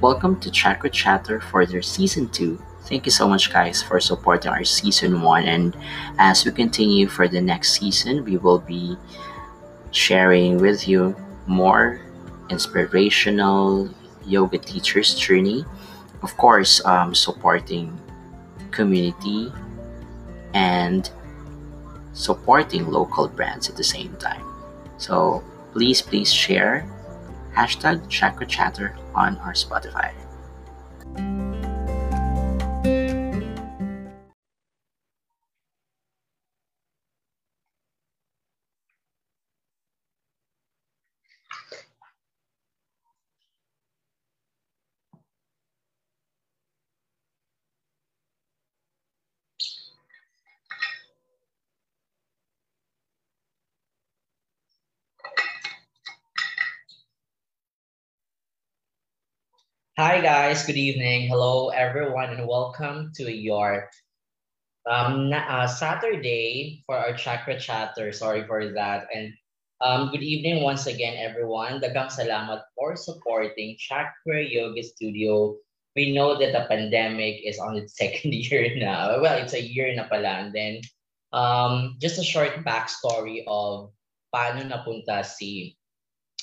welcome to Chakra Chatter for their season 2. Thank you so much, guys, for supporting our season 1. And as we continue for the next season, we will be sharing with you more inspirational yoga teachers' journey. Of course, um, supporting community and supporting local brands at the same time. So please, please share hashtag Chakra Chatter on our Spotify. Hi, guys. Good evening. Hello, everyone, and welcome to your um, uh, Saturday for our Chakra Chatter. Sorry for that. And um, good evening once again, everyone. Dagang salamat for supporting Chakra Yoga Studio. We know that the pandemic is on its second year now. Well, it's a year na pala. And then um, just a short backstory of paano napunta si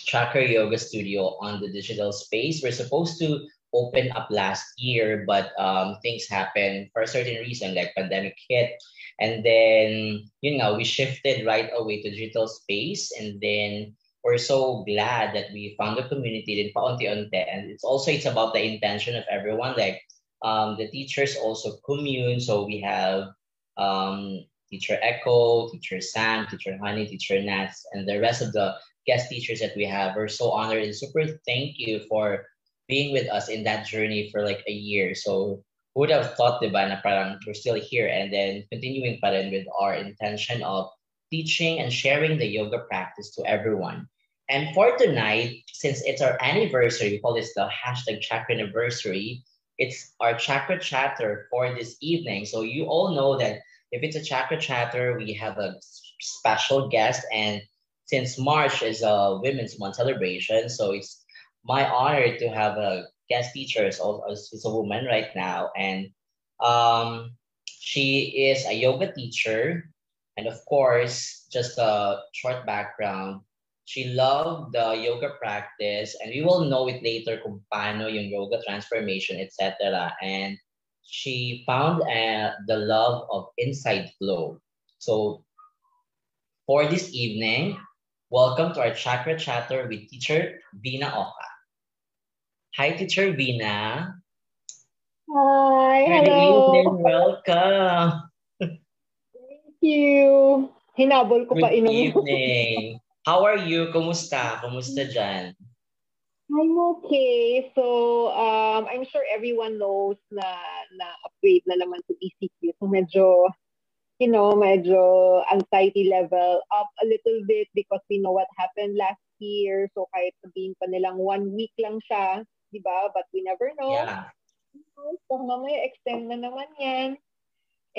Chakra Yoga Studio on the digital space. We're supposed to open up last year, but um, things happened for a certain reason, like pandemic hit. And then, you know, we shifted right away to digital space. And then we're so glad that we found a community din paunti-unti. And it's also, it's about the intention of everyone. Like um, the teachers also commune. So we have um, teacher Echo, teacher Sam, teacher Honey, teacher Nats, and the rest of the guest teachers that we have. We're so honored and super thank you for being with us in that journey for like a year. So who would have thought, diba, na parang we're still here and then continuing pa rin with our intention of teaching and sharing the yoga practice to everyone. And for tonight, since it's our anniversary, we call this the hashtag chakra anniversary, it's our chakra chatter for this evening. So you all know that if it's a chakra chatter, we have a special guest and since March is a Women's Month celebration, so it's my honor to have a guest teacher. She's a woman right now, and um, she is a yoga teacher. And of course, just a short background, she loved the yoga practice, and we will know it later kung paano yung yoga transformation, etc. And she found uh, the love of inside flow. So for this evening, Welcome to our Chakra Chatter with Teacher Vina Oka. Hi, Teacher Vina. Hi, Good hello. evening, welcome. Thank you. Hinabol ko pa Good inom. evening. How are you? Kumusta? Kumusta dyan? I'm okay. So, um, I'm sure everyone knows na na-upgrade na naman to ECQ. So, medyo you know, medyo anxiety level up a little bit because we know what happened last year. So kahit sabihin pa nilang one week lang siya, di ba? But we never know. Yeah. So mamaya extend na naman yan.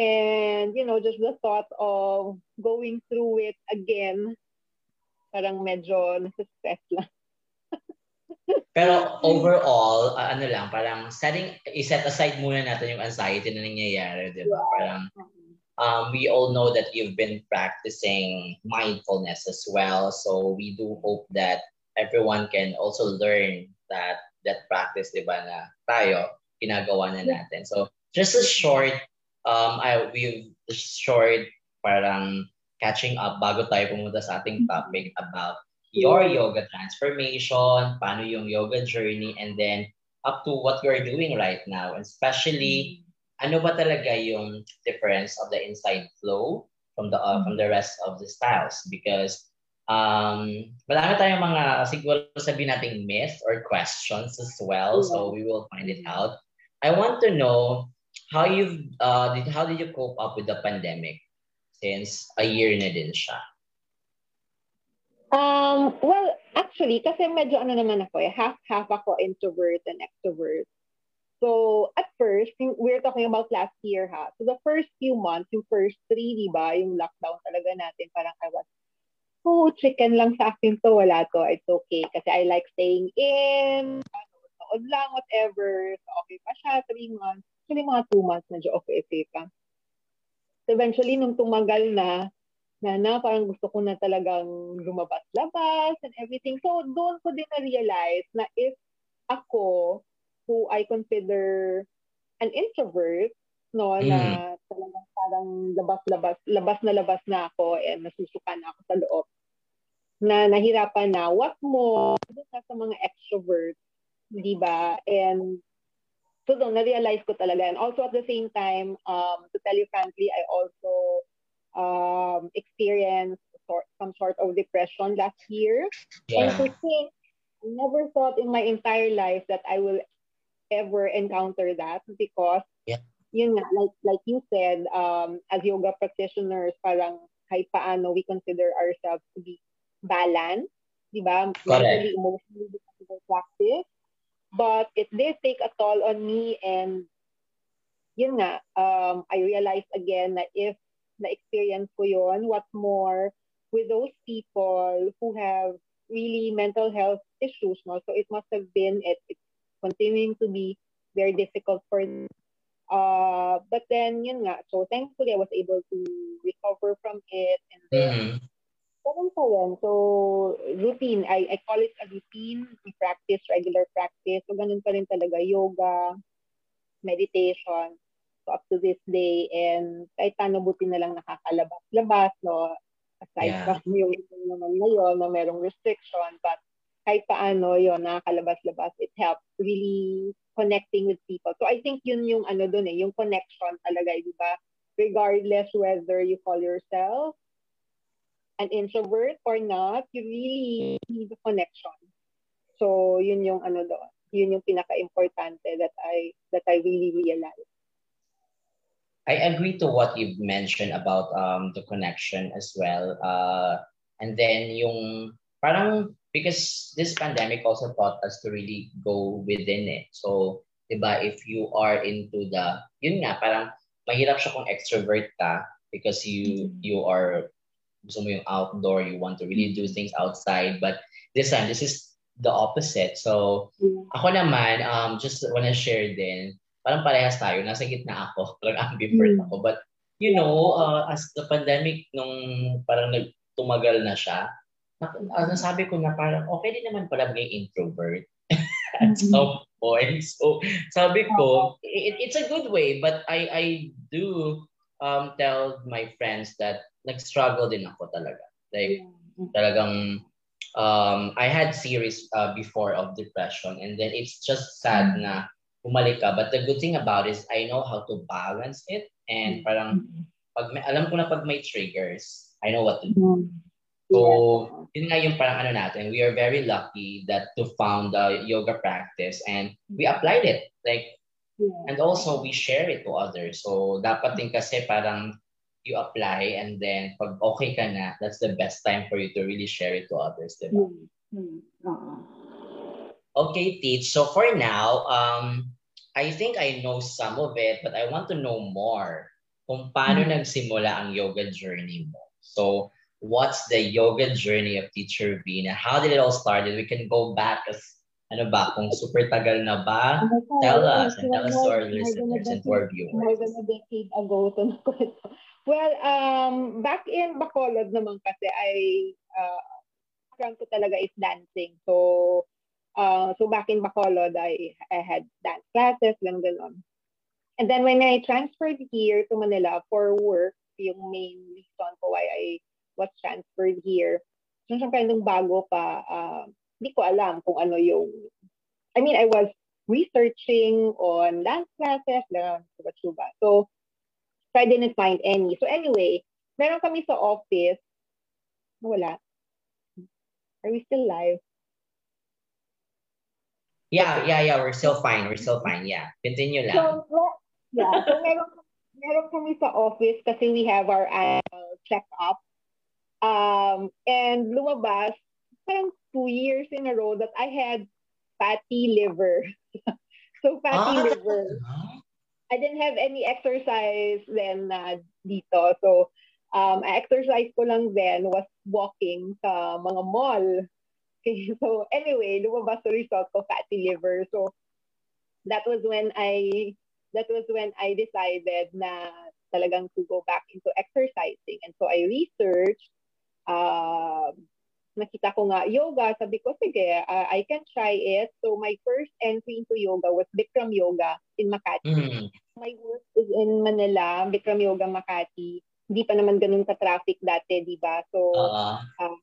And, you know, just the thought of going through it again, parang medyo nasa-stress lang. Pero overall, uh, ano lang, parang setting, i-set aside muna natin yung anxiety na nangyayari, di ba? Parang, um, we all know that you've been practicing mindfulness as well. So we do hope that everyone can also learn that that practice, di ba, na tayo, ginagawa na natin. So just a short, um, I, we've short parang catching up bago tayo pumunta sa ating topic about your yoga transformation, paano yung yoga journey, and then up to what you're doing right now, especially ano ba talaga yung difference of the inside flow from the uh, from the rest of the styles? Because um marami tayong mga siguro sabihin nating myth or questions as well so we will find it out. I want to know how you uh did how did you cope up with the pandemic since a year na din siya? Um, well, actually, kasi medyo ano naman ako eh, half-half ako introvert and extrovert. So, at first, we're talking about last year ha. So, the first few months, yung first three, di ba, yung lockdown talaga natin, parang I was, oh, chicken lang sa akin to, wala to, it's okay. Kasi I like staying in, ano, nanonood lang, whatever. So, okay pa siya, three months. Actually, mga two months, medyo okay-okay pa. So, eventually, nung tumagal na, na na parang gusto ko na talagang lumabas-labas and everything. So, doon ko din na-realize na if ako, who I consider an introvert, no, mm. na talagang parang labas-labas, labas na labas na ako and nasusuka na ako sa loob, na nahirapan na, what more, doon sa mga extroverts, di ba? And so doon, na-realize ko talaga. And also at the same time, um, to tell you frankly, I also um, experienced sort, some sort of depression last year. Yeah. And to think, I never thought in my entire life that I will ever encounter that because yeah. yun nga, like, like you said, um, as yoga practitioners, parang kahit paano we consider ourselves to be balanced, di ba? Mentally, emotionally, practice. But it did take a toll on me and yun nga, um, I realized again that if na-experience ko yun, what more with those people who have really mental health issues. No? So it must have been, it, it's continuing to be very difficult for them. Uh, but then, yun nga, so thankfully I was able to recover from it and then mm-hmm. Ganun pa. So, routine. I, I call it a routine. Practice, regular practice. So, ganun pa rin talaga. Yoga, meditation. So, up to this day. And kahit paano buti na lang nakakalabas-labas, no? Aside yeah. from yung naman ngayon na merong restriction. But kahit paano yun, nakakalabas-labas, it helps really connecting with people. So, I think yun yung ano dun eh, yung connection talaga, di ba? Regardless whether you call yourself an introvert or not, you really need a connection. So, yun yung ano doon. Yun yung pinaka-importante that I that I really realized. I agree to what you've mentioned about um, the connection as well. Uh, and then yung parang because this pandemic also taught us to really go within it. So, 'di ba, if you are into the yun nga parang mahirap siya kung extrovert ka because you mm-hmm. you are gusto mo yung outdoor, you want to really do things outside. But this time, this is the opposite. So, ako naman, um, just wanna share din, parang parehas tayo, nasa gitna ako, parang ambivert mm. ako. But, you know, uh, as the pandemic, nung parang nagtumagal na siya, uh, nasabi ko na parang okay din naman pala maging introvert at mm-hmm. some point. So, sabi ko, it, it's a good way, but I, I do um, tell my friends that nag-struggle din ako talaga. Like, talagang, um, I had series uh, before of depression and then it's just sad na bumalik ka. But the good thing about it is I know how to balance it and parang, pag may, alam ko na pag may triggers, I know what to do. So, yun nga yung parang ano natin, we are very lucky that to found the yoga practice and we applied it. Like, and also we share it to others. So, dapat din kasi parang you apply and then pag okay ka na, that's the best time for you to really share it to others, di ba? Mm-hmm. Uh-huh. Okay, Teach. So for now, um, I think I know some of it, but I want to know more kung paano mm-hmm. nagsimula ang yoga journey mo. So, what's the yoga journey of Teacher Vina? How did it all start? We can go back as ano ba, kung super tagal na ba? Tell us and tell us to our listeners and to our viewers. More than a decade ago to na Well, um, back in Bacolod naman kasi I uh, background ko talaga is dancing. So uh, so back in Bacolod I I had dance classes lang ganon. And then when I transferred here to Manila for work, yung main reason ko why I was transferred here. So syempre nung bago pa, uh, hindi ko alam kung ano yung I mean, I was researching on dance classes, lang, So, So I didn't find any. So anyway, meron kami sa office. Wala. Are we still live? Yeah, yeah, yeah. We're still fine. We're still fine. Yeah. Continue lang. So, yeah. So meron, meron kami sa office kasi we have our annual check-up. Um, and lumabas, parang two years in a row that I had fatty liver. so fatty ah, liver. I didn't have any exercise then uh, dito. So, um, I exercise ko lang then was walking sa mga mall. Okay, so anyway, lumabas sa result ko fatty liver. So, that was when I that was when I decided na talagang to go back into exercising. And so I researched, uh, nakita ko nga yoga. Sabi ko, sige, uh, I can try it. So my first entry into yoga was Bikram Yoga in Makati. Mm. My work is in Manila, Bikram Yoga Makati. Hindi pa naman ganun ka-traffic dati, di ba? So, uh-huh. uh,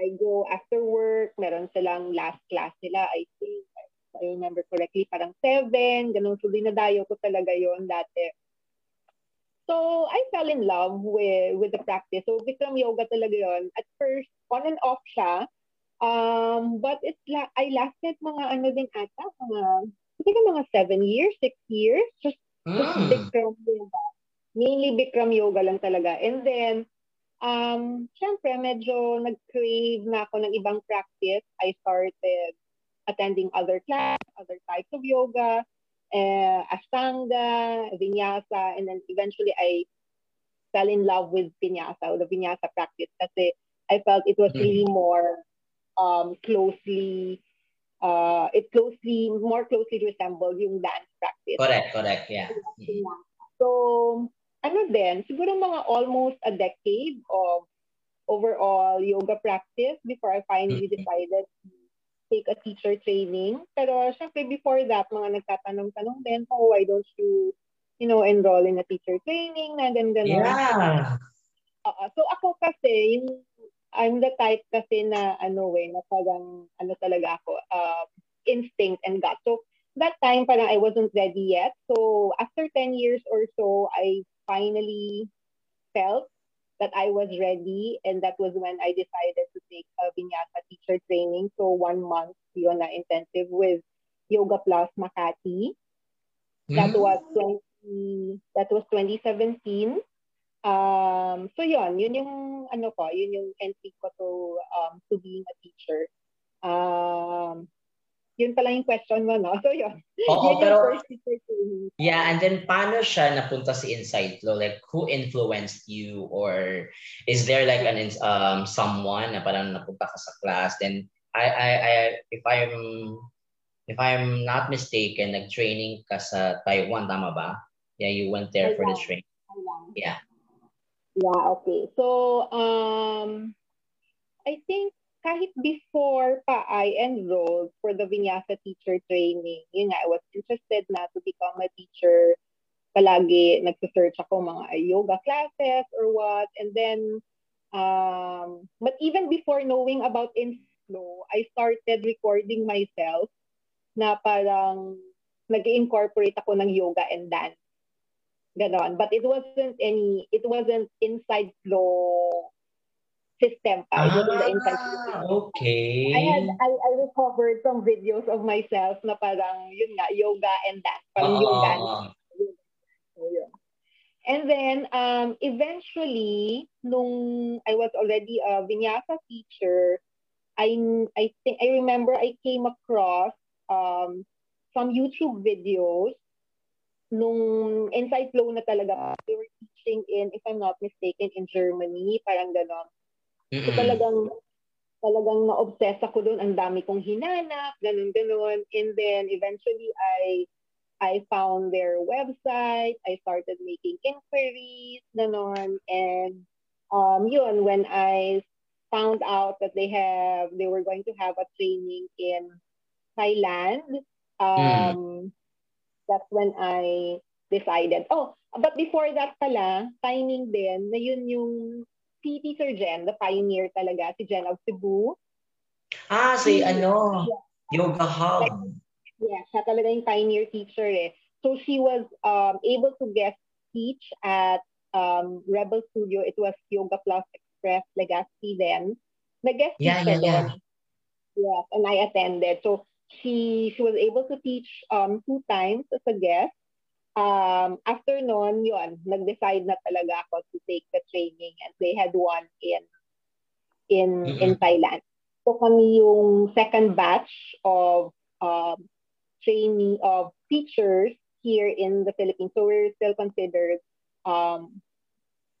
I go after work, meron silang last class nila, I think, I remember correctly, parang seven, ganun. So, dinadayo ko talaga yon dati. So, I fell in love with with the practice. So, Bikram Yoga talaga yon. At first, on and off siya. Um, but it's la I lasted mga ano din ata, mga, hindi ka mga seven years, six years. Just, mm. just Bikram Yoga. Mainly Bikram Yoga lang talaga. And then, um, syempre, medyo nag-crave na ako ng ibang practice. I started attending other class, other types of yoga, uh, Ashtanga, Vinyasa, and then eventually I fell in love with Vinyasa, the Vinyasa practice kasi I felt it was really mm-hmm. more um, closely, uh, it closely, more closely resembled yung dance practice. Correct, correct, yeah. So, ano din, siguro mga almost a decade of overall yoga practice before I finally mm-hmm. decided to take a teacher training. Pero syempre before that, mga nagtatanong-tanong din, oh, why don't you, you know, enroll in a teacher training na gan ganon. Yeah. Uh, so ako kasi, yung, I'm the type kasi na ano way, na parang ano talaga ako, uh, instinct and gut. So that time parang I wasn't ready yet. So after 10 years or so, I finally felt that I was ready and that was when I decided to take a Vinyasa teacher training. So one month yun na intensive with Yoga Plus Makati. That mm. was 20 that was 2017. Um so yun, yun yung ano ko, yun yung entry ko to um to being a teacher. Um yun pala yung question mo, no? So, yun. Oo, yun pero, yeah, and then paano siya napunta sa Inside Flow? Like, who influenced you? Or is there like an um someone na parang napunta ka sa class? Then, I, I, I, if I'm, if I'm not mistaken, nag-training ka sa Taiwan, tama ba? Yeah, you went there Taiwan. for the training. Taiwan. Yeah. Yeah, okay. So, um, I think kahit before pa I enrolled for the Vinyasa teacher training, yun nga, I was interested na to become a teacher. Palagi nagsa-search ako mga yoga classes or what. And then, um, but even before knowing about Inflow, I started recording myself na parang nag-incorporate ako ng yoga and dance. Ganon. But it wasn't any, it wasn't inside flow system pa. Ah, the infant okay. I had, I, I recovered some videos of myself na parang, yun nga, yoga and dance. Parang uh, yoga. So, yun. And then, um, eventually, nung I was already a vinyasa teacher, I, I think, I remember I came across um, some YouTube videos nung Inside Flow na talaga. They were teaching in, if I'm not mistaken, in Germany, parang gano'n. So talagang talagang na-obsess ako doon. Ang dami kong hinanap, ganun ganun. And then eventually I I found their website. I started making inquiries, ganun. And um yun when I found out that they have they were going to have a training in Thailand, um mm. that's when I decided. Oh, but before that pala, timing din na yun yung si Teacher Jen, the pioneer talaga, si Jen of Cebu. Ah, si she, ano, yeah. Yoga Hub. Yeah, siya talaga yung pioneer teacher eh. So she was um, able to guest teach at um, Rebel Studio. It was Yoga Plus Express Legacy then. Nag-guest yeah, teacher yeah, yeah. Yes, and I attended. So she she was able to teach um, two times as a guest um, after noon, yun, nag-decide na talaga ako to take the training and they had one in in mm-hmm. in Thailand. So kami yung second batch of um, training of teachers here in the Philippines. So we're still considered um,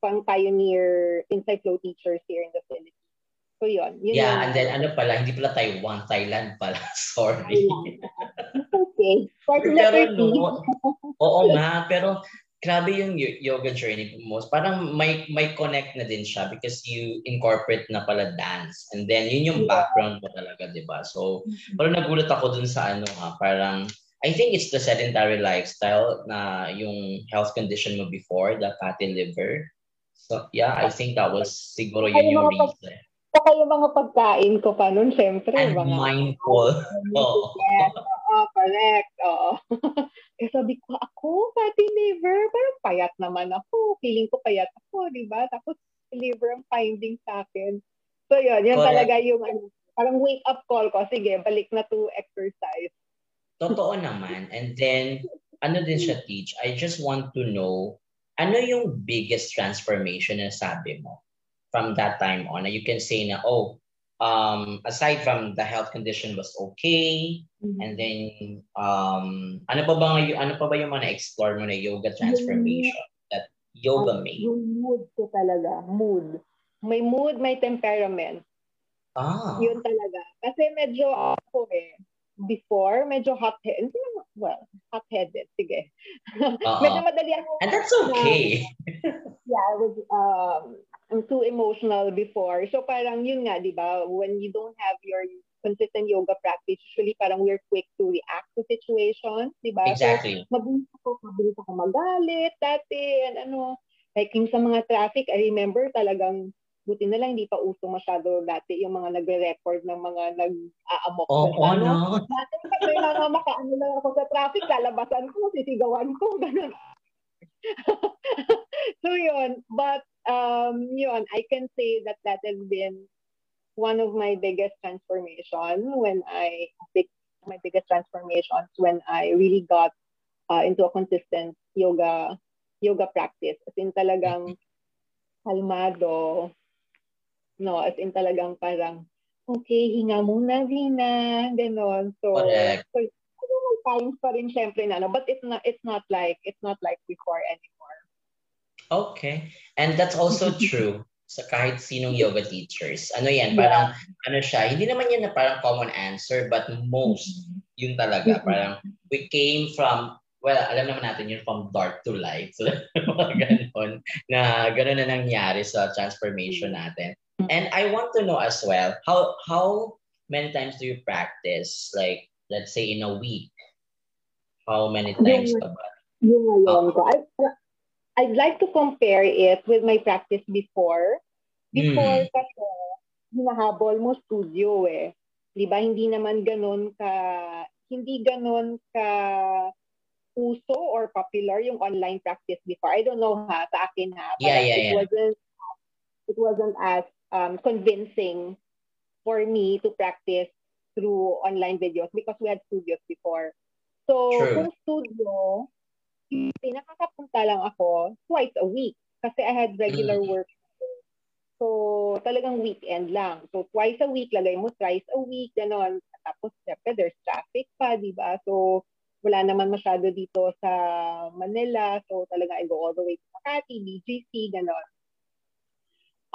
pang pioneer inside flow teachers here in the Philippines. So yun. yun yeah, yung, and then ano pala, hindi pala Taiwan, Thailand pala. Sorry. okay. pero no, oo nga, pero grabe yung yoga journey mo. Parang may may connect na din siya because you incorporate na pala dance. And then yun yung background mo talaga, 'di ba? So, mm-hmm. parang nagulat ako dun sa ano ha, parang I think it's the sedentary lifestyle na yung health condition mo before, the fatty liver. So, yeah, I think that was siguro yun yung reason. Saka yung mga pagkain ko pa nun, syempre. And mga, mindful. Oo. Yes, oo, correct. Oo. Kaya sabi ko, ako, fatty liver, parang payat naman ako. Feeling ko payat ako, di ba? Tapos liver ang finding sa akin. So yun, yun correct. talaga yung ano, parang wake up call ko. Sige, balik na to exercise. Totoo naman. And then, ano din siya teach? I just want to know, ano yung biggest transformation na sabi mo? From that time on. You can say na, oh, um, aside from the health condition was okay, mm-hmm. and then, um, ano pa ba, ano pa ba yung mga explore mo na yoga transformation that yoga uh, made? Yung mood ko talaga, mood. May mood, may temperament. Ah. Yun talaga. Kasi medyo ako eh, before, medyo hot-headed. Well, hot-headed. Sige. Uh-huh. medyo madali ako. And that's okay. yeah, I was, um, I'm too emotional before. So parang yun nga, di ba? When you don't have your consistent yoga practice, usually parang we're quick to react to situations, di ba? Exactly. So, mabilis ako, mabilis ako magalit dati, and ano, like yung sa mga traffic, I remember talagang buti na lang hindi pa uso masyado dati yung mga nagre-record ng mga nag-aamok. Oo, oh, ano? Dati kasi mga makaano lang ako sa traffic, lalabasan ko, sisigawan ko, ganun. so yun, but um, yun, I can say that that has been one of my biggest transformation when I big my biggest transformations when I really got uh, into a consistent yoga yoga practice. As in talagang kalmado. No, as in talagang parang okay, hinga muna, Vina, ganon. So, Correct. so times pa rin syempre na, no? but it's not, it's not like, it's not like before anymore. Okay. And that's also true sa kahit sinong yoga teachers. Ano yan, parang, yeah. ano siya, hindi naman yan na parang common answer, but most, mm-hmm. yun talaga. Mm-hmm. Parang, we came from, well, alam naman natin yun from dark to light. So, ganun, na ganun na nangyari sa transformation mm-hmm. natin. And I want to know as well, how how many times do you practice? Like, let's say in a week, How many times yung, ba? Yung ngayon ko. I, I'd like to compare it with my practice before. Before mm. kasi, hinahabol mo studio eh. Di ba? Hindi naman ganun ka, hindi ganun ka uso or popular yung online practice before. I don't know ha, sa akin ha. Yeah, yeah, it yeah. Wasn't, it wasn't as um, convincing for me to practice through online videos because we had studios before. So, True. kung studio, nakakapunta lang ako twice a week kasi I had regular mm. work. So, talagang weekend lang. So, twice a week, lagay mo thrice a week, gano'n. Tapos, syempre, there's traffic pa, di ba? So, wala naman masyado dito sa Manila. So, talaga I go all the way to Makati, BGC, gano'n.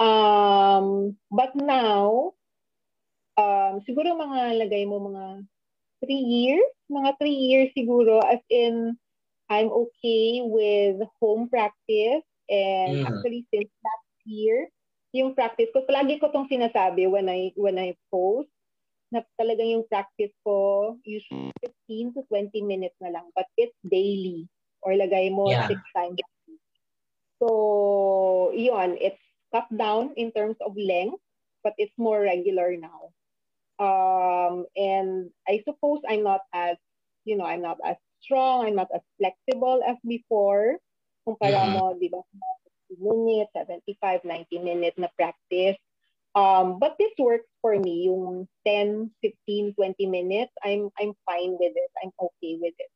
Um, but now, um, siguro mga lagay mo mga three years, mga three years siguro, as in, I'm okay with home practice. And mm. actually, since last year, yung practice ko, palagi ko tong sinasabi when I, when I post, na talagang yung practice ko, usually 15 to 20 minutes na lang, but it's daily. Or lagay mo yeah. six times. So, yun, it's cut down in terms of length, but it's more regular now. Um, and I suppose I'm not as, you know, I'm not as strong, I'm not as flexible as before. Kumpara mm-hmm. mo, di ba, 60 minutes, 75, 90 minutes na practice. Um, but this works for me, yung 10, 15, 20 minutes, I'm, I'm fine with it. I'm okay with it.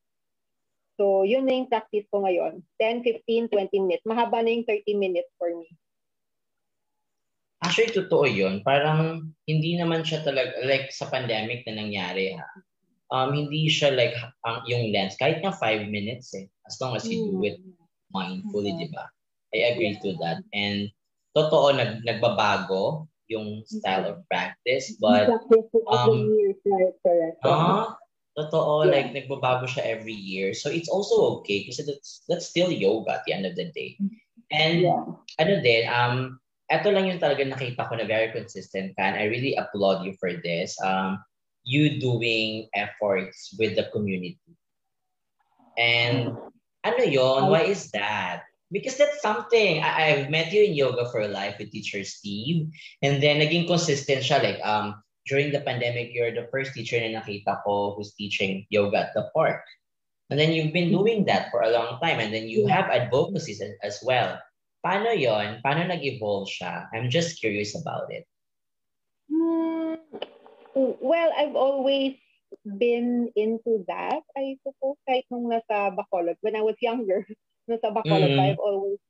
So, yun na yung practice ko ngayon. 10, 15, 20 minutes. Mahaba na yung 30 minutes for me. Actually, totoo yun. Parang hindi naman siya talaga, like sa pandemic na nangyari ha, um, hindi siya like ang, yung lens. Kahit nga five minutes eh, as long as you do it mindfully, mm-hmm. di ba? I agree to that. And totoo, nag, nagbabago yung style of practice, but um, uh, Totoo, yeah. like nagbabago siya every year. So it's also okay kasi that's that's still yoga at the end of the day. And yeah. ano din, um, eto lang yung talaga nakita ko na very consistent fan. I really applaud you for this. Um, you doing efforts with the community. And ano yon? Why is that? Because that's something. I- I've met you in Yoga for Life with teacher Steve. And then naging consistent siya. Like, um, during the pandemic, you're the first teacher na nakita ko who's teaching yoga at the park. And then you've been doing that for a long time. And then you have advocacies as well. Paano yon? Paano nag-evolve siya? I'm just curious about it. Hmm. Well, I've always been into that, I suppose, kahit nung nasa Bacolod. When I was younger, nasa Bacolod, mm-hmm. I've always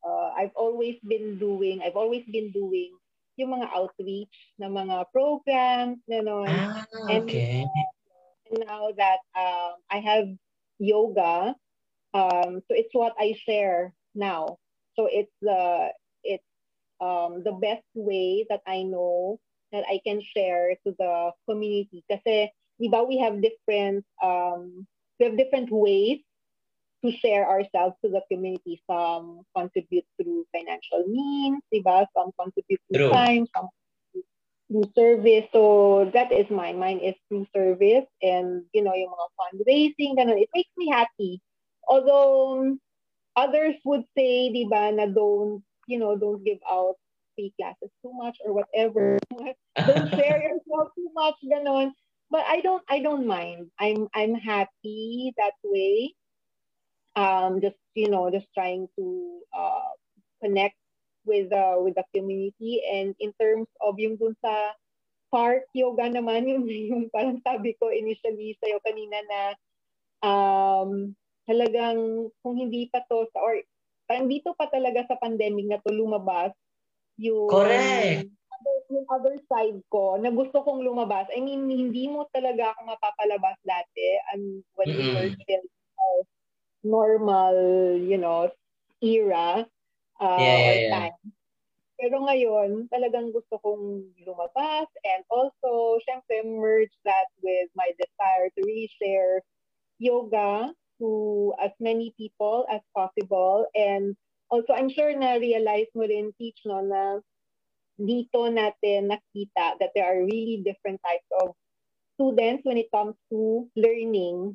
uh, I've always been doing, I've always been doing yung mga outreach na mga programs, gano'n. Ah, okay. And, and now that um, I have yoga, um, so it's what I share now. So it's the it's um, the best way that I know that I can share to the community. Kasi, di ba, we have different um, we have different ways to share ourselves to the community. Some contribute through financial means, diba? Some contribute through True. time, some through service. So that is mine. Mine is through service and, you know, yung mga fundraising, ganun. It makes me happy. Although others would say, diba, na don't, you know, don't give out free classes too much or whatever. don't share yourself too much, ganun. But I don't I don't mind. I'm I'm happy that way um, just you know just trying to uh, connect with uh, with the community and in terms of yung dun sa park yoga naman yung, yung parang sabi ko initially sa'yo kanina na um, talagang kung hindi pa to sa or parang dito pa talaga sa pandemic na to lumabas yung Correct. Other, yung other side ko na gusto kong lumabas. I mean, hindi mo talaga ako mapapalabas dati and when mm-hmm. we were still uh, normal, you know, era uh, yeah, yeah, yeah. time. Pero ngayon, talagang gusto kong lumabas and also, syempre, merge that with my desire to really share yoga to as many people as possible. And also, I'm sure na realize mo rin, teach, no, na dito natin nakita that there are really different types of students when it comes to learning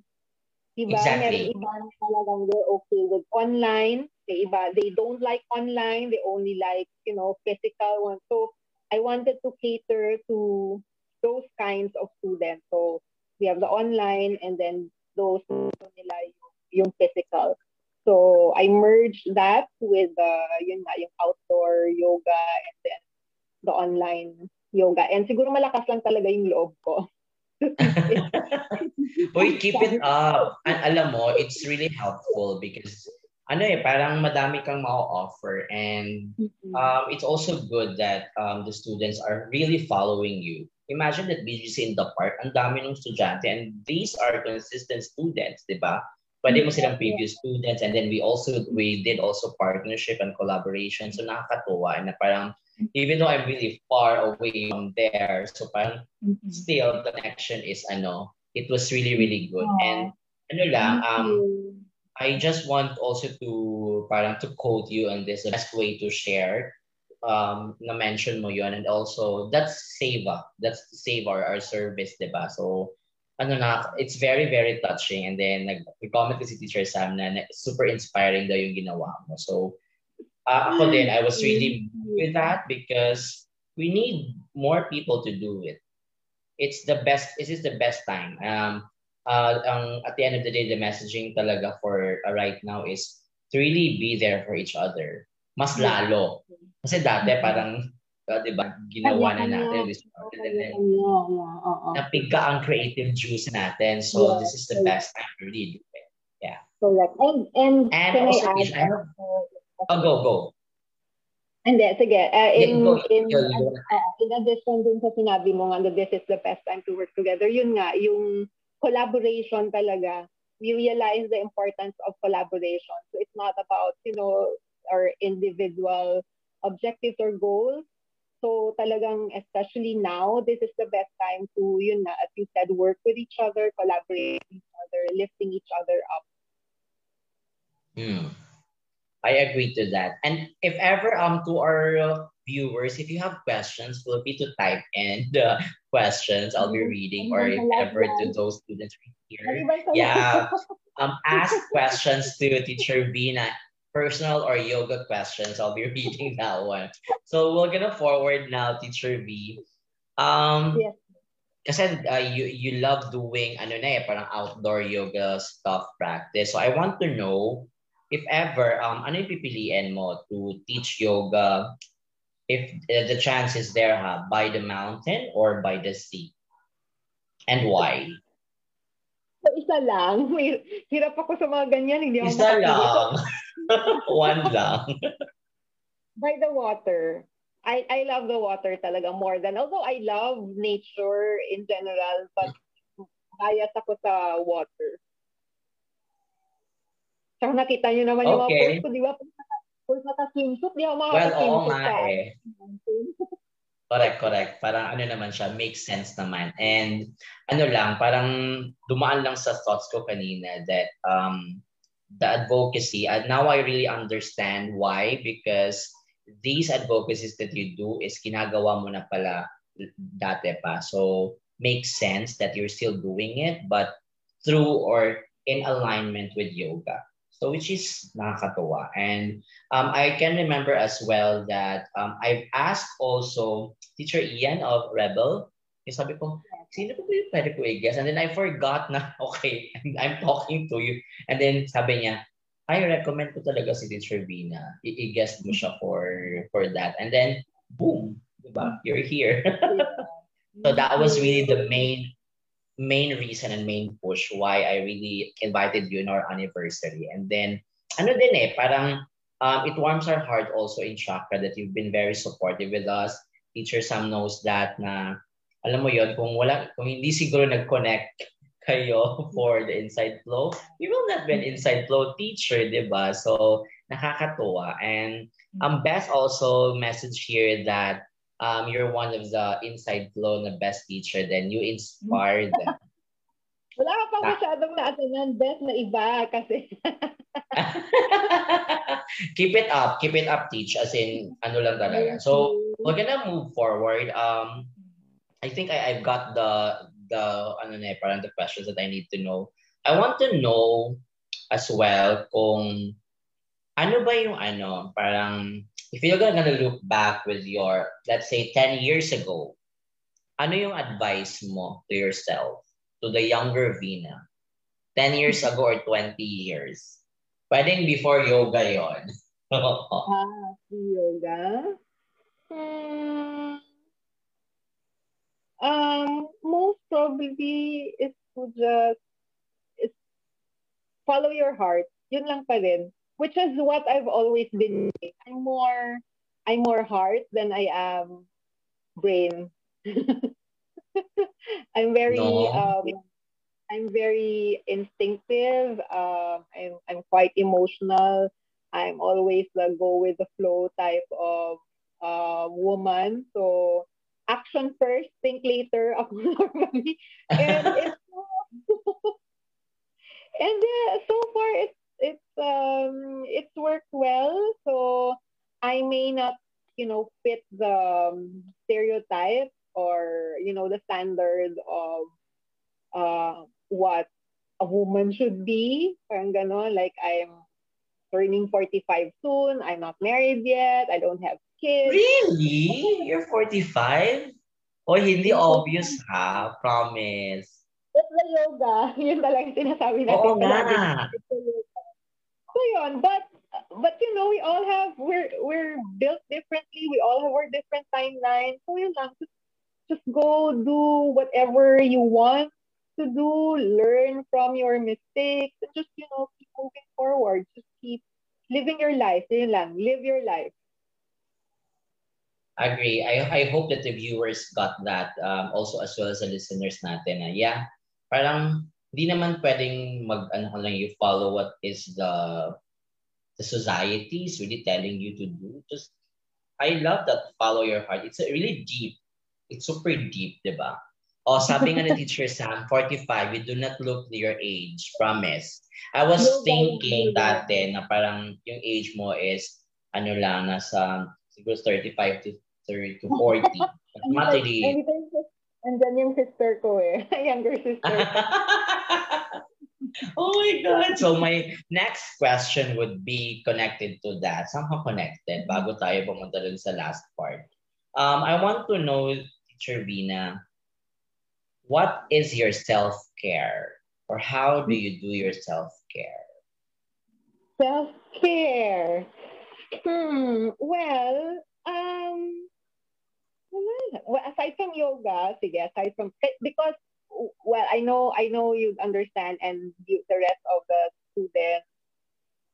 Diba? Exactly. Iba na talagang they're okay with online. May iba, they don't like online. They only like, you know, physical ones. So, I wanted to cater to those kinds of students. So, we have the online and then those nila yung, yung physical. So, I merged that with uh, yun nga, yung outdoor yoga and then the online yoga. And siguro malakas lang talaga yung loob ko. Uy, keep it up. And alam mo, it's really helpful because ano eh, parang madami kang ma-offer and um, it's also good that um, the students are really following you. Imagine that BGC in the park, ang dami ng estudyante and these are consistent students, di ba? Pwede mo silang previous students and then we also, we did also partnership and collaboration. So nakakatuwa na parang even though I'm really far away from there, so parang mm-hmm. still the connection is ano, it was really really good. Aww. And ano lang, um, I just want also to parang to quote you on this, the best way to share um, na mention mo yon and also that's save that's to save our, our service, diba? So ano na, it's very, very touching. And then, nag-comment si Teacher Sam na, na super inspiring daw yung ginawa mo. So, uh, ako din, I was really with that because we need more people to do it. It's the best, this is the best time. Um, uh, um, at the end of the day, the messaging talaga for uh, right now is to really be there for each other. Mas lalo. Kasi dati parang, uh, di ba, ginawa na natin. We started and then, napigka ang creative juice natin. So, this is the best time to really do it. Yeah. Correct. And, and, and also, I, I have, Oh, go, go. Hindi, sige. Uh, in, yeah, in, uh, in addition dun sa sinabi mo nga this is the best time to work together, yun nga, yung collaboration talaga, we realize the importance of collaboration. So it's not about, you know, our individual objectives or goals. So talagang, especially now, this is the best time to, yun na, as you said, work with each other, collaborate with each other, lifting each other up. Hmm. I agree to that. And if ever um to our viewers, if you have questions, feel free to type in the questions I'll be mm-hmm. reading, or if ever to those students here, yeah, um, ask questions to Teacher Vina personal or yoga questions, I'll be reading that one. So we're gonna forward now, Teacher V. Um. Kasi uh, you, you love doing ano na eh, parang outdoor yoga stuff practice. So I want to know if ever, um, ano yung pipiliin mo to teach yoga if uh, the chance is there ha, by the mountain or by the sea? And why? So, isa lang. May, hirap ako sa mga ganyan. Hindi ako isa lang. One lang. By the water. I, I love the water talaga more than, although I love nature in general, but bias ako sa water. Tsaka nakita nyo naman okay. yung mga post ko, di ba? Pag naka-swimsuit, di ako makaka-swimsuit. Well, oo nga eh. Correct, correct. Parang ano naman siya, makes sense naman. And ano lang, parang dumaan lang sa thoughts ko kanina that um, the advocacy, and now I really understand why because these advocacies that you do is ginagawa mo na pala dati pa. So, makes sense that you're still doing it, but through or in alignment with yoga. So which is nakakatuwa. And um, I can remember as well that um, I've asked also Teacher Ian of Rebel, yung sabi ko, sino po yung pwede ko i-guess? And then I forgot na, okay, I'm talking to you. And then sabi niya, I recommend ko talaga si Teacher Vina. I-guess mo siya for for that. And then, boom, diba? You're here. so that was really the main main reason and main push why I really invited you in our anniversary. And then, ano din eh, parang um, it warms our heart also in Chakra that you've been very supportive with us. Teacher Sam knows that na, alam mo yon kung wala, kung hindi siguro nag-connect kayo for the inside flow, you will not be an inside flow teacher, di ba? So, nakakatuwa. And um, Beth also message here that um, you're one of the inside flow na best teacher, then you inspired them. Wala ka pa masyadong naatanan, best na iba kasi. keep it up, keep it up, teach. As in, ano lang talaga. So, we're gonna move forward. Um, I think I, I've got the, the, ano na, parang the questions that I need to know. I want to know as well kung ano ba yung ano, parang if you're gonna look back with your, let's say, 10 years ago, ano yung advice mo to yourself, to the younger Vina? 10 years ago or 20 years? Pwedeng before yoga yon. ah, yoga? Hmm. Um, most probably is to just is follow your heart. Yun lang pa rin which is what I've always been. I'm more I'm more heart than I am brain. I'm very no. um, I'm very instinctive. Um, I'm I'm quite emotional. I'm always the go with the flow type of uh, woman. So action first, think later. Ako normally, and it's and uh, so far it's it's um it's worked well. So I may not, you know, fit the um, stereotype or you know the standard of uh what a woman should be. Parang ganon, like I'm turning 45 soon. I'm not married yet. I don't have kids. Really? You're 45? Oh, hindi obvious ha. Promise. It's the yoga. Yun talaga sinasabi natin. Oo nga. So yun, but but you know, we all have we're we're built differently. We all have our different timelines. So yun lang, just, just go do whatever you want to do, learn from your mistakes, and just you know, keep moving forward. Just keep living your life. Yun lang, live your life. Agree. I, I hope that the viewers got that um, also as well as the listeners natin. Uh, yeah, parang hindi naman pwedeng mag ano lang you follow what is the the society is really telling you to do. Just I love that follow your heart. It's really deep. It's super deep, di ba? O, oh, sabi nga ni Teacher Sam, 45, you do not look your age. Promise. I was thinking dati na parang yung age mo is ano lang, nasa siguro 35 to 30 to 40. Not really. And then yung sister ko eh. Younger sister. oh my God. So my next question would be connected to that. Somehow connected bago tayo pumunta dun sa last part. Um, I want to know, Teacher Vina, what is your self-care? Or how do you do your self-care? Self-care. Hmm. Well, um, well, aside from yoga, sige, aside from because well, I know I know you understand, and you, the rest of the students,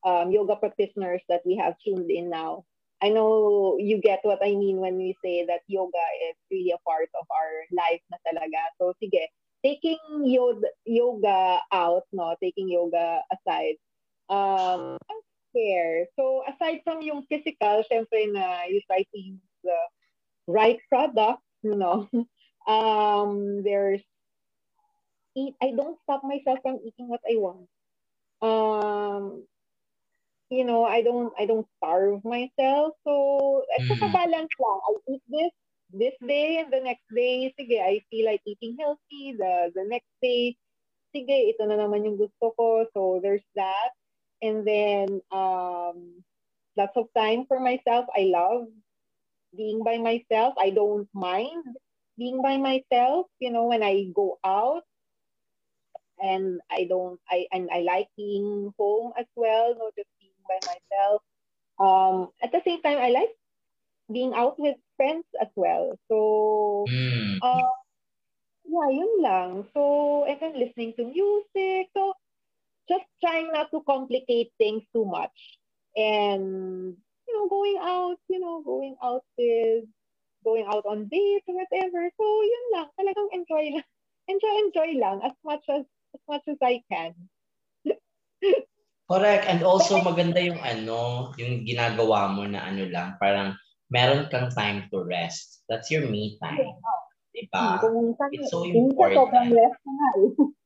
um, yoga practitioners that we have tuned in now. I know you get what I mean when we say that yoga is really a part of our life na talaga. So sige, taking yoga, yoga out, no, taking yoga aside, um, care. So aside from yung physical, syempre na you try to use the right product, you know, um, there's eat. I don't stop myself from eating what I want. Um, you know, I don't I don't starve myself. So mm. a balance lang. I eat this this day and the next day, sige, I feel like eating healthy. The the next day, sige, ito na naman yung gusto ko. So there's that. And then um lots of time for myself. I love being by myself. I don't mind being by myself. You know, when I go out, and I don't. I and I like being home as well. Not just being by myself. Um, at the same time, I like being out with friends as well. So, mm. uh, yeah, yun lang. So, and then listening to music. So, just trying not to complicate things too much. And you know, going out, you know, going out with, going out on dates or whatever. So, yun lang. Talagang enjoy lang. Enjoy, enjoy lang as much as, as much as I can. Correct. And also, maganda yung ano, yung ginagawa mo na ano lang, parang meron kang time to rest. That's your me time. Diba? It's so important. Eh.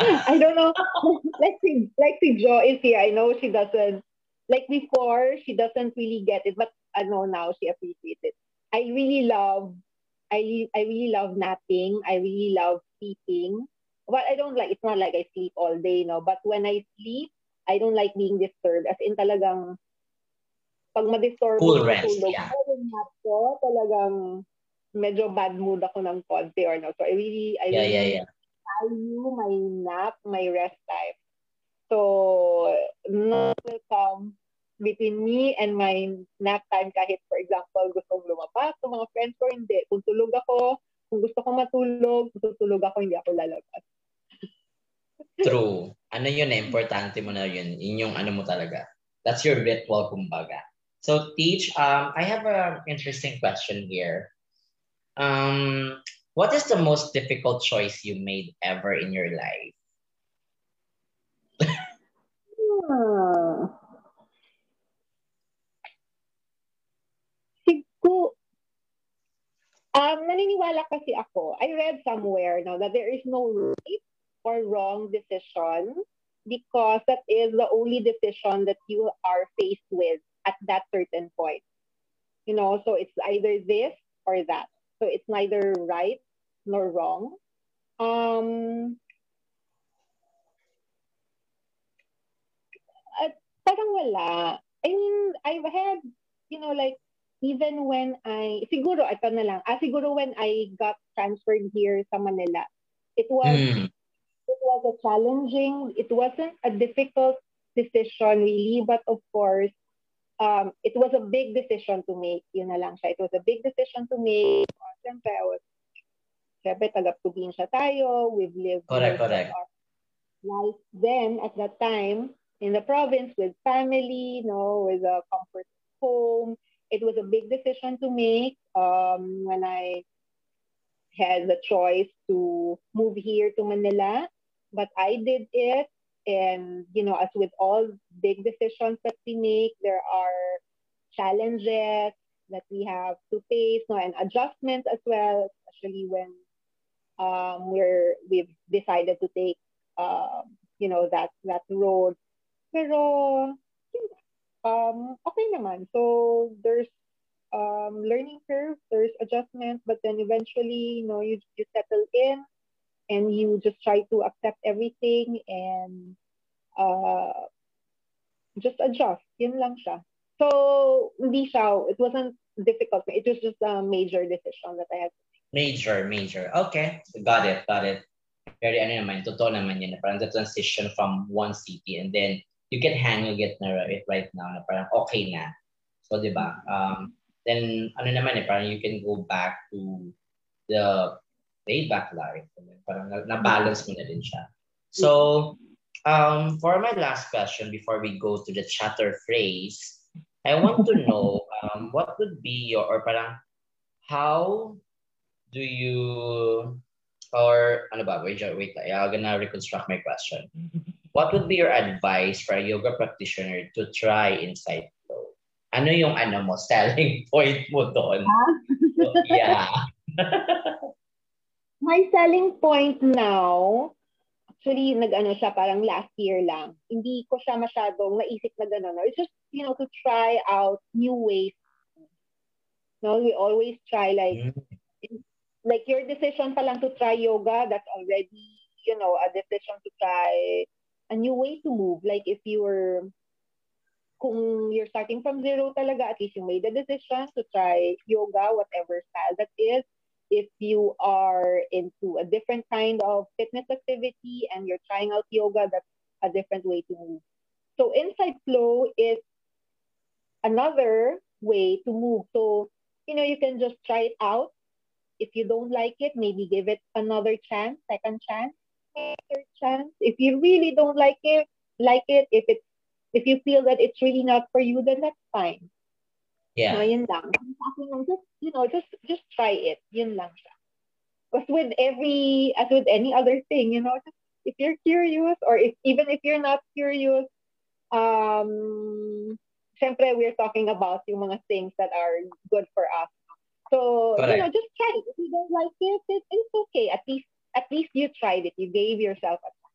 I don't know. like si, like si Jo is here. I know she doesn't like before, she doesn't really get it, but I know now she appreciates it. I really love, I I really love napping. I really love sleeping. But I don't like. It's not like I sleep all day, no. But when I sleep, I don't like being disturbed. As in talagang pag ma-disturb cool rest, tulog, yeah. nap ko, talagang medyo bad mood ako ng konti or no. So I really, I yeah, really yeah, yeah. Value my nap, my rest time. So, no will come between me and my nap time kahit for example gusto kong lumabas sa mga friends ko hindi. Kung tulog ako kung gusto ko matulog tutulog ako hindi ako lalabas. True. Ano yun eh importante mo na yun. Yun yung ano mo talaga. That's your ritual kumbaga. So teach um I have a interesting question here. Um what is the most difficult choice you made ever in your life hmm. Um, naniniwala kasi ako, I read somewhere now that there is no right or wrong decision because that is the only decision that you are faced with at that certain point. You know, so it's either this or that. So it's neither right nor wrong. Um, at parang wala. I mean, I've had, you know, like even when I, siguro, ito na lang, ah, siguro when I got transferred here sa Manila, it was, mm. it was a challenging, it wasn't a difficult decision really, but of course, um, it was a big decision to make. Yun na lang siya. It was a big decision to make. Siyempre, taga-probinsya tayo. We've lived correct, correct. life then, at that time, in the province with family, you know, with a comfort home, it was a big decision to make um, when I had the choice to move here to Manila, but I did it. And, you know, as with all big decisions that we make, there are challenges, that we have to face no, and adjustments as well, especially when um, we're we've decided to take um, you know that that road. Pero um, okay naman. So there's um, learning curve, there's adjustments, but then eventually, you know, you you settle in and you just try to accept everything and uh, just adjust. Yun lang siya. So, hindi siya, it wasn't difficult. It was just a major decision that I had to make. Major, major. Okay, got it, got it. Very ano naman, totoo naman yun. Parang the transition from one city and then you can handle it na it right now na parang okay na. So, di ba? Um, then, ano naman eh, parang you can go back to the laid back life. Parang na-balance mo na din siya. So, um, for my last question before we go to the chatter phrase, I want to know um, what would be your, or parang, how do you, or ano ba, wait, wait, I'm gonna reconstruct my question. What would be your advice for a yoga practitioner to try inside flow? Ano yung ano mo, selling point mo doon? so, yeah. My selling point now, actually, nag-ano siya, parang last year lang. Hindi ko siya masyadong naisip na gano'n. It's just, you know, to try out new ways. You No, we always try like, like your decision pa lang to try yoga, that's already, you know, a decision to try a new way to move. Like if you were, kung you're starting from zero talaga, at least you made the decision to try yoga, whatever style that is, if you are into a different kind of fitness activity and you're trying out yoga, that's a different way to move. So inside flow is another way to move. So, you know, you can just try it out. If you don't like it, maybe give it another chance, second chance, third chance. If you really don't like it, like it, if it's if you feel that it's really not for you, then that's fine. Yeah. No, yun lang. Just, you know, just just try it. Yun lang siya. Because with every, as with any other thing, you know, just, if you're curious or if even if you're not curious, um, syempre we're talking about yung mga things that are good for us. So, Correct. you know, just try it. If you don't like it, it, it's okay. At least, at least you tried it. You gave yourself a try.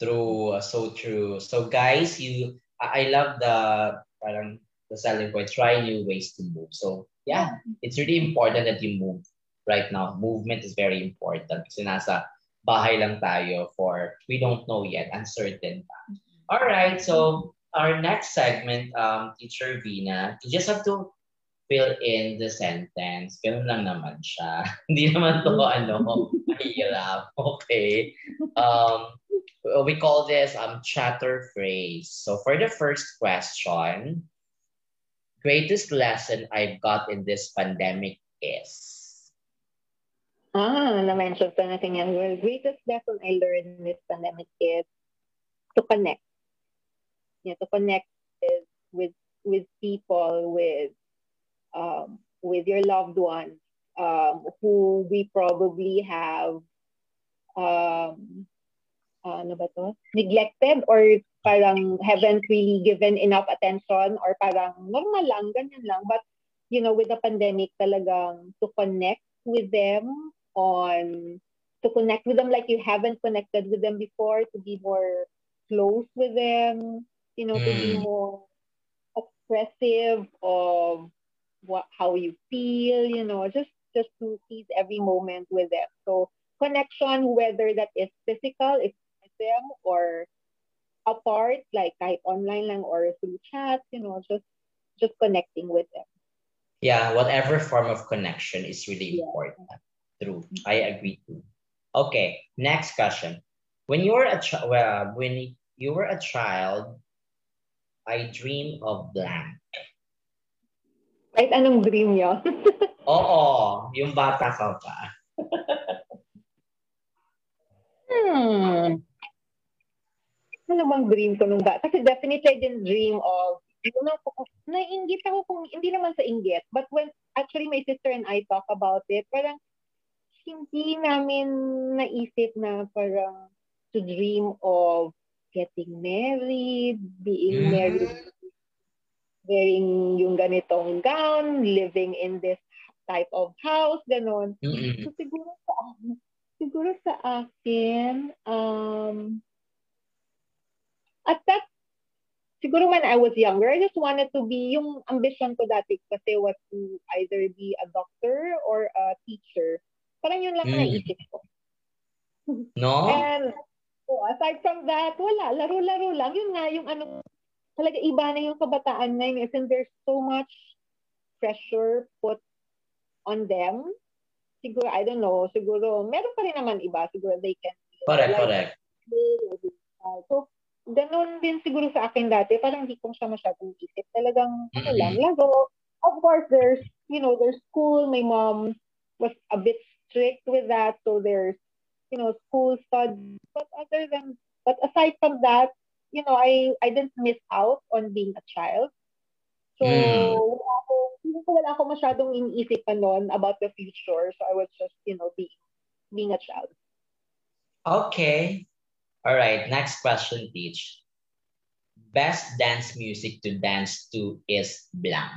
True, uh, so true. So guys, you, I love the parang the selling point, try new ways to move. So yeah, it's really important that you move right now. Movement is very important kasi nasa bahay lang tayo for we don't know yet, uncertain pa. All right, so our next segment, um, Teacher Vina, you just have to fill in the sentence. Ganun lang naman siya. Hindi naman to ano, mahirap. Okay. Um, we call this um chatter phrase. So for the first question, greatest lesson I've got in this pandemic is? Ah, na-mention pa natin yan. Well, greatest lesson I learned in this pandemic is to connect. Yeah, to connect with with, with people, with um, with your loved ones, um, who we probably have um, ano ba to? neglected or parang haven't really given enough attention or parang normal lang, ganyan lang. But, you know, with the pandemic, talagang to connect with them on, to connect with them like you haven't connected with them before, to be more close with them, you know, mm. to be mm. more expressive of what how you feel, you know, just just to seize every moment with them. So connection, whether that is physical, if them or apart, like kahit online lang or through chat, you know, just just connecting with them. Yeah, whatever form of connection is really yeah. important. True. I agree too. Okay, next question. When you were a child, well, when you were a child, I dream of blank. Kahit anong dream yun? Oo, yung bata ka pa. hmm ano bang dream ko nung bata? Kasi definitely I didn't dream of, you know, nainggit ako kung, hindi naman sa inggit, but when actually my sister and I talk about it, parang hindi namin naisip na parang to dream of getting married, being mm. married wearing yung ganitong gown, living in this type of house, ganon. Mm-mm. So siguro sa siguro sa akin, um, at that, siguro when I was younger, I just wanted to be, yung ambition ko dati kasi was to either be a doctor or a teacher. Parang yun lang mm. naisip ko. No? And so aside from that, wala, laro-laro lang. Yun nga, yung ano, talaga iba na yung kabataan ngayon. And there's so much pressure put on them. Siguro, I don't know, siguro, meron pa rin naman iba. Siguro they can Correct, like, correct. Uh, so, ganun din siguro sa akin dati. Parang hindi ko siya masyadong isip. Talagang, ano Mhm. lang, laro. Of course, there's, you know, there's school. My mom was a bit strict with that. So, there's, you know, school studies. But other than, but aside from that, you know, I, I didn't miss out on being a child. So, Mm. wala ako, hindi ko wala ako masyadong iniisip pa noon about the future. So, I was just, you know, being, being a child. Okay. All right. Next question, Peach. Best dance music to dance to is blank.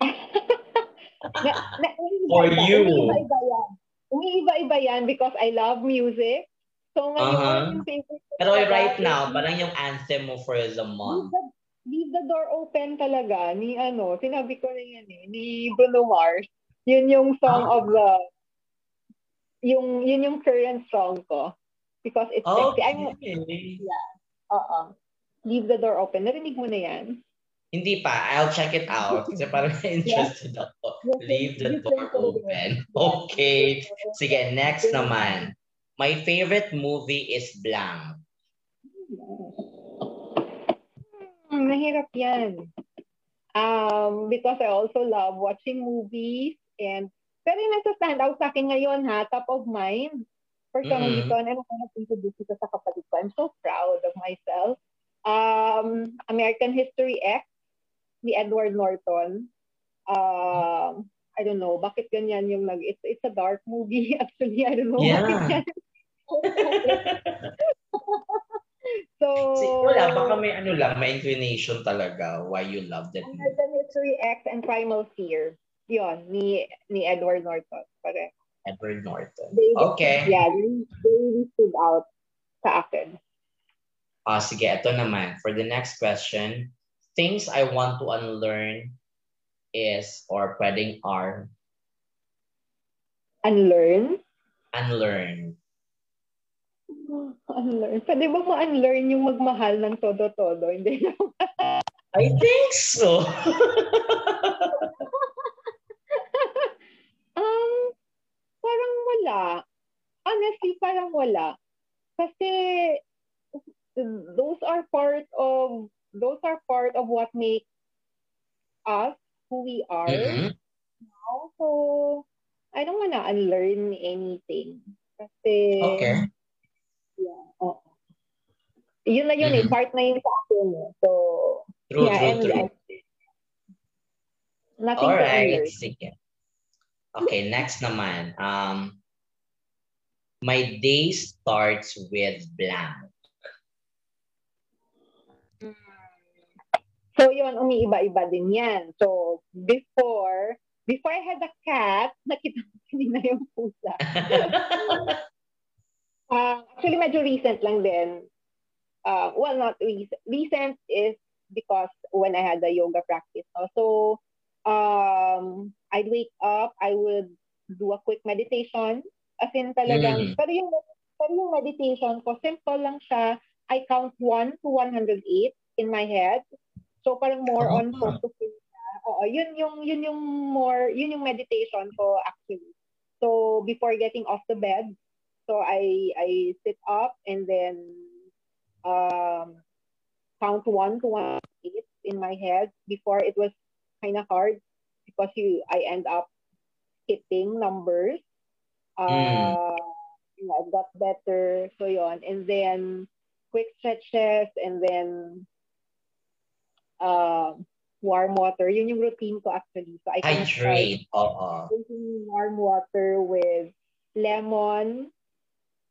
na, na, For you. Umiiba-iba yan. Umiiba-iba yan because I love music. So ngayon, Uh-huh. yung favorite Pero talaga right is now, parang yung anthem mo for the Leave month. the, leave the door open talaga ni ano, sinabi ko na yan eh, ni Bruno Mars. Yun yung song Ah. of the, yung, yun yung current song ko. Because it's sexy. I'm, Okay. oo. Leave the door open. Narinig mo na yan? Hindi pa. I'll check it out. Kasi parang interested ako. Leave the door open. Okay. Sige, next naman. My favorite movie is blank. Hmm, mahirap yan. Um, because I also love watching movies and pero yung nasa-stand out sa akin ngayon ha, top of mind. For some Mm. reason, and I'm introduce ito sa kapatid ko. I'm so proud of myself. Um, American History X, ni Edward Norton. Um, I don't know, bakit ganyan yung nag... It's, it's a dark movie, actually. I don't know. Yeah. So, Si, wala, baka may ano lang, may inclination talaga why you love that movie. American History X and Primal Fear. Yun, ni, ni Edward Norton. Pare. Edward Norton. They, Okay. Yeah, they, they really stood out sa akin. Ah, sige, ito naman. For the next question, things I want to unlearn is, or pwedeng are, Unlearn? unlearn. Unlearn. Pwede ba ma-unlearn yung magmahal ng todo-todo? Hindi na. I think so. um, parang wala. Honestly, parang wala. Kasi those are part of those are part of what make us who we are. Mhm. So, I don't wanna unlearn anything. Kasi, Okay. yeah, oo. Yun na yun eh, Mhm. part na yun sa akin. eh. So, True, yeah, true, and, true. and nothing Alright, sige. Okay, next naman. Um, my day starts with blank. So, yun, umiiba-iba din yan. So, before, before I had a cat, nakita ko kanina yung pusa. Uh, actually, medyo recent lang din. Uh, well, not recent. Recent is because when I had the yoga practice. No? So, um, I'd wake up, I would do a quick meditation. As in talagang, Mm. pero, yung, pero yung meditation ko, simple lang siya. I count 1 to 108 in my head. So, parang more on Ah. focusing. Oo, yun yung, yun yung more, yun yung meditation ko actually. So, before getting off the bed, so I I sit up and then um, count one to one eight in my head. Before it was kind of hard because you I end up hitting numbers. Uh, you know, I got better. So yon. And then quick stretches and then uh, warm water. Yun yung routine ko actually. So I can Hydrate. Oo. drinking warm water with lemon,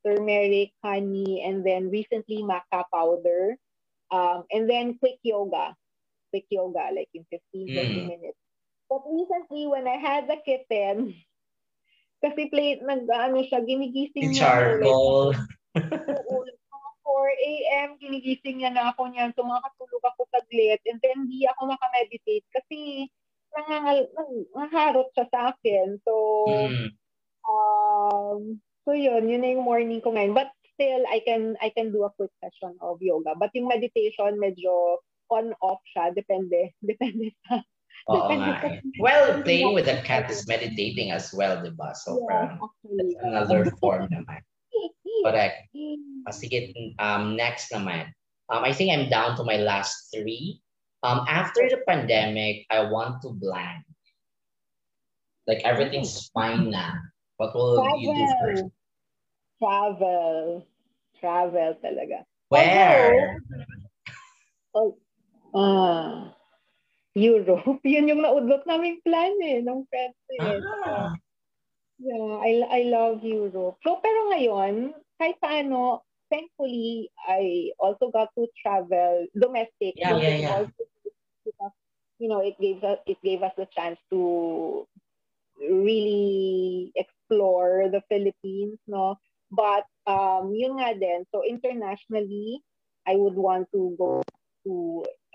turmeric, honey, and then recently maca powder. Um, and then quick yoga. basic yoga, like in 15, 20 mm. minutes. But recently, when I had the kitten, kasi play, nag, ano siya, ginigising niya. Charcoal. Like, 4 a.m., ginigising niya na ako niyan. So, makakatulog ako saglit. And then, hindi ako makameditate kasi nangangal, nangaharot siya sa akin. So, mm. um, so yun, yun na yung morning ko ngayon. But still, I can, I can do a quick session of yoga. But yung meditation, medyo on-off siya. Depende. Depende sa Oo nga. Eh. Well, playing with a cat is meditating as well, di ba? So, yeah, that's another form naman. Correct. Uh, sige, um, next naman. Um, I think I'm down to my last three. Um, after the pandemic, I want to blank. Like everything's fine now. What will Travel. you do first? Travel. Travel talaga. Where? Oh, uh, Europe. Yun yung naudlot naming plan eh, ng friends eh. Ah. Yeah, I, I love Europe. So, pero ngayon, kahit paano, thankfully, I also got to travel domestic. Yeah, yeah, yeah. Also, you know, it gave us it gave us the chance to really explore the Philippines, no. But um, yun nga din. So internationally, I would want to go to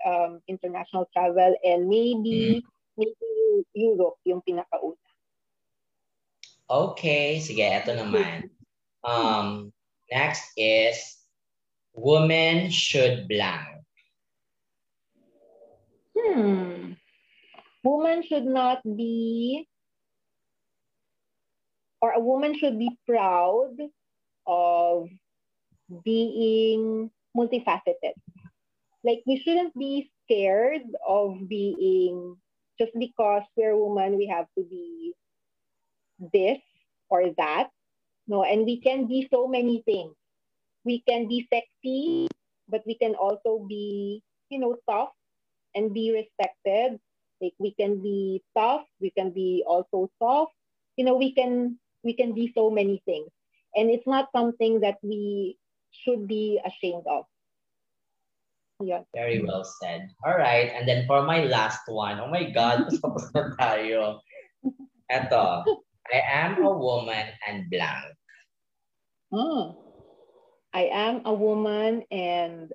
um, international travel and maybe mm. maybe Europe yung pinakauna. Okay, sige, ito naman. Um, next is women should blank. Hmm. Woman should not be or a woman should be proud of being multifaceted. Like we shouldn't be scared of being just because we're woman we have to be this or that no, and we can be so many things. We can be sexy, but we can also be, you know, soft and be respected. Like we can be tough, we can be also soft. You know, we can we can be so many things. And it's not something that we should be ashamed of. Yeah. Very well said. All right. And then for my last one, oh my God. Eto, I am a woman and blank. Oh, I am a woman and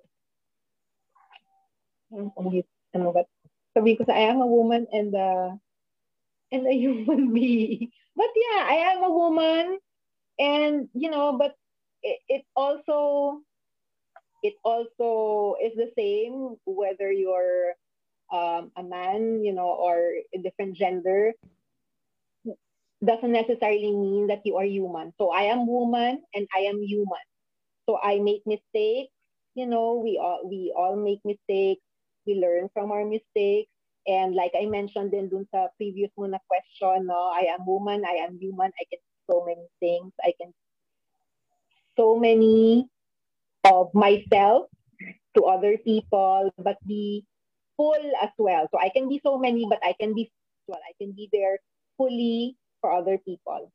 sa I am a woman and a and a human being. But yeah, I am a woman and you know, but it, it also it also is the same whether you're um, a man, you know, or a different gender doesn't necessarily mean that you are human. So I am woman and I am human. So I make mistakes. You know, we all we all make mistakes. We learn from our mistakes. And like I mentioned in dun sa previous mo na question, no, I am woman, I am human, I can so many things. I can so many of myself to other people, but be full as well. So I can be so many, but I can be well, I can be there fully for other people.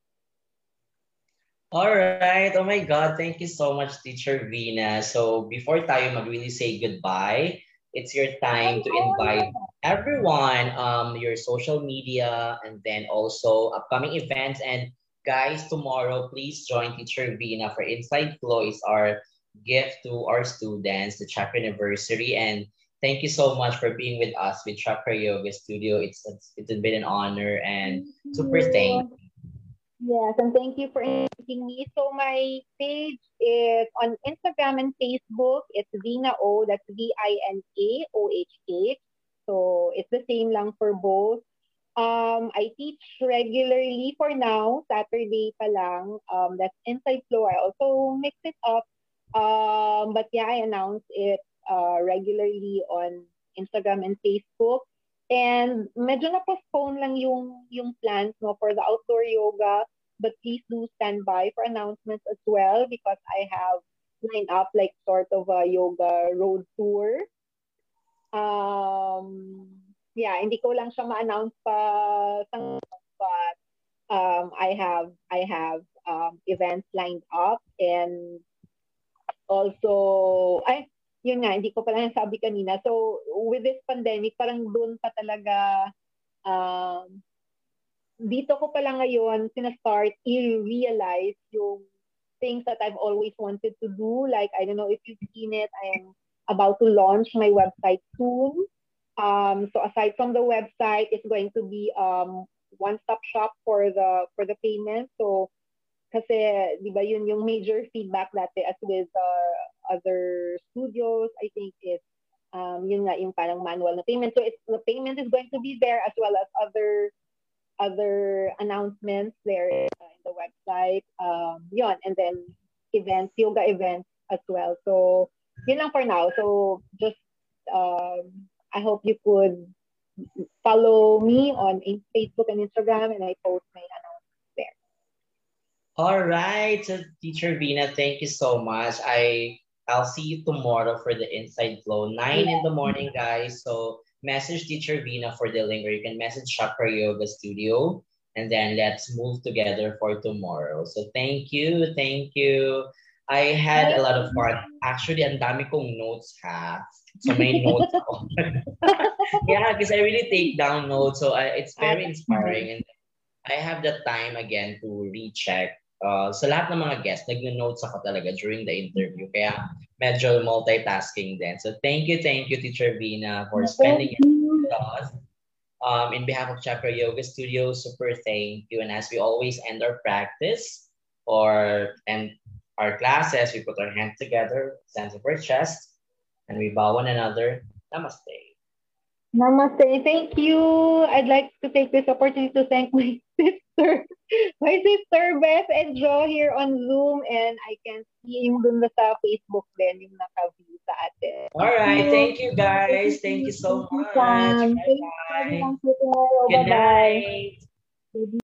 All right. Oh my God. Thank you so much, Teacher Vina. So before tayo mag-really say goodbye, it's your time to invite everyone, um, your social media, and then also upcoming events. And guys, tomorrow, please join Teacher Vina for Inside Flow is our gift to our students, the chapter anniversary. And thank you so much for being with us with Chakra Yoga Studio. It's it's, it's been an honor and super thank you. Yes, and thank you for inviting me. So my page is on Instagram and Facebook. It's Vina O. That's V-I-N-A-O-H-H. So it's the same lang for both. Um, I teach regularly for now, Saturday pa lang. Um, that's Inside Flow. I also mix it up. Um, but yeah, I announce it uh, regularly on Instagram and Facebook. And medyo na-postpone lang yung, yung plans no, for the outdoor yoga. But please do stand by for announcements as well because I have lined up like sort of a yoga road tour. Um, yeah, hindi ko lang siya ma-announce pa but um, I have I have um, events lined up and also I yun nga, hindi ko pala nasabi kanina. So, with this pandemic, parang doon pa talaga, um, dito ko pala ngayon sinastart i-realize yung things that I've always wanted to do. Like, I don't know if you've seen it, I am about to launch my website soon. Um, so aside from the website, it's going to be um, one-stop shop for the for the payment. So kasi 'di ba yun yung major feedback dati as with uh, other studios, I think it's um, yun nga yung parang manual na payment. So it's the payment is going to be there as well as other other announcements there uh, in the website. Um, yun, and then events, yoga events as well. So yun lang for now. So just um, I hope you could follow me on Facebook and Instagram, and I post my. All right, so Teacher Vina, thank you so much. I I'll see you tomorrow for the Inside Flow, nine in the morning, guys. So message Teacher Vina for the link, or you can message Chakra Yoga Studio, and then let's move together for tomorrow. So thank you, thank you. I had a lot of fun. Actually, ang dami kong notes ha. So may notes ako. yeah, because I really take down notes. So I, it's very inspiring. And I have the time again to recheck. Uh, sa lahat ng mga guests, nag-notes ako talaga during the interview. Kaya medyo multitasking din. So thank you, thank you, Teacher Vina, for spending it with us. Um, in behalf of Chakra Yoga Studio, super thank you. And as we always end our practice or and our classes, we put our hands together, hands our chest, and we bow one another. Namaste. Namaste. Thank you. I'd like to take this opportunity to thank my sister, my sister Beth and Joe here on Zoom, and I can see yung dun sa Facebook din, yung naka-view sa atin. All right. Thank you, guys. Thank you so much. Bye-bye. Good night.